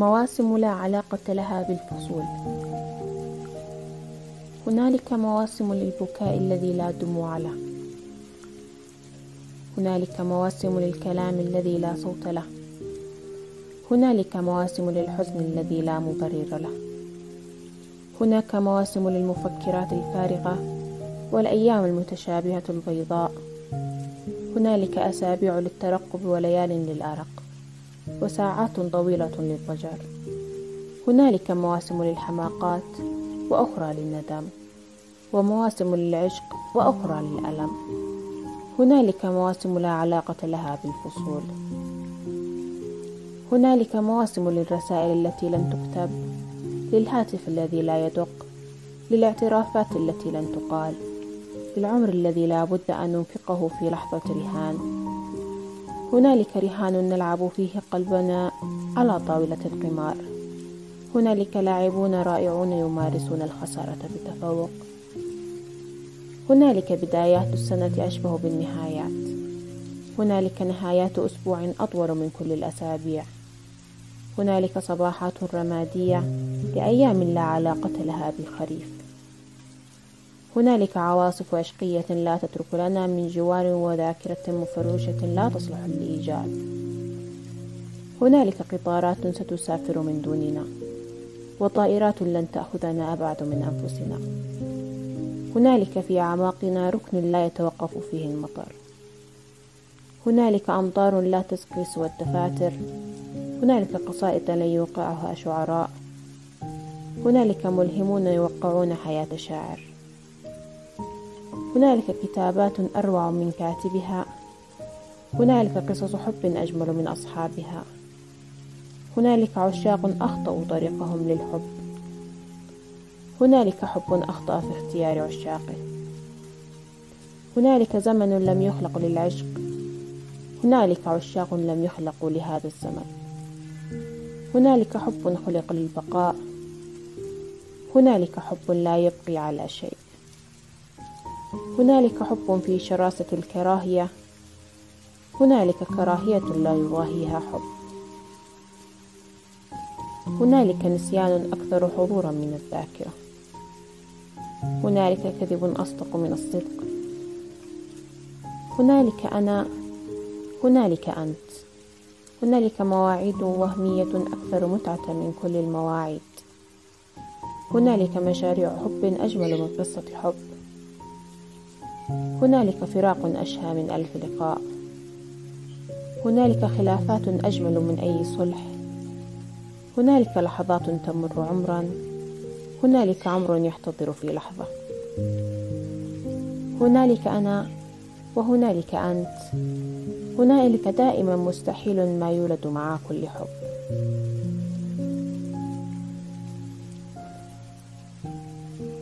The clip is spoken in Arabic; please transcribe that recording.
مواسم لا علاقة لها بالفصول. هنالك مواسم للبكاء الذي لا دموع له. هنالك مواسم للكلام الذي لا صوت له. هنالك مواسم للحزن الذي لا مبرر له. هناك مواسم للمفكرات الفارغة والأيام المتشابهة البيضاء. هنالك أسابيع للترقب وليال للأرق. وساعات طويلة للضجر هنالك مواسم للحماقات وأخرى للندم ومواسم للعشق وأخرى للألم. هنالك مواسم لا علاقة لها بالفصول. هنالك مواسم للرسائل التي لن تكتب للهاتف الذي لا يدق للاعترافات التي لن تقال للعمر الذي لا بد أن ننفقه في لحظة رهان هنالك رهان نلعب فيه قلبنا على طاولة القمار. هنالك لاعبون رائعون يمارسون الخسارة بتفوق هنالك بدايات السنة أشبه بالنهايات. هنالك نهايات أسبوع أطول من كل الأسابيع. هنالك صباحات رمادية لأيام لا علاقة لها بالخريف. هنالك عواصف عشقية لا تترك لنا من جوار وذاكرة مفروشة لا تصلح للإيجاد. هنالك قطارات ستسافر من دوننا وطائرات لن تأخذنا أبعد من أنفسنا. هنالك في أعماقنا ركن لا يتوقف فيه المطر. هنالك أمطار لا تسقي سوى الدفاتر. هنالك قصائد لن يوقعها شعراء. هنالك ملهمون يوقعون حياة شاعر. هنالك كتابات أروع من كاتبها. هنالك قصص حب أجمل من أصحابها. هنالك عشاق أخطأوا طريقهم للحب. هنالك حب أخطأ في اختيار عشاقه. هنالك زمن لم يخلق للعشق. هنالك عشاق لم يخلقوا لهذا الزمن. هنالك حب خلق للبقاء. هنالك حب لا يبقي على شيء. هنالك حب في شراسة الكراهية. هنالك كراهية لا يضاهيها حب. هنالك نسيان أكثر حضورا من الذاكرة. هنالك كذب أصدق من الصدق. هنالك أنا هنالك أنت. هنالك مواعيد وهمية أكثر متعة من كل المواعيد. هنالك مشاريع حب أجمل من قصة حب. هنالك فراق أشهى من ألف لقاء. هنالك خلافات أجمل من أي صلح. هنالك لحظات تمر عمرا. هنالك عمر يحتضر في لحظة. هنالك أنا وهنالك أنت. هنالك دائما مستحيل ما يولد مع كل حب.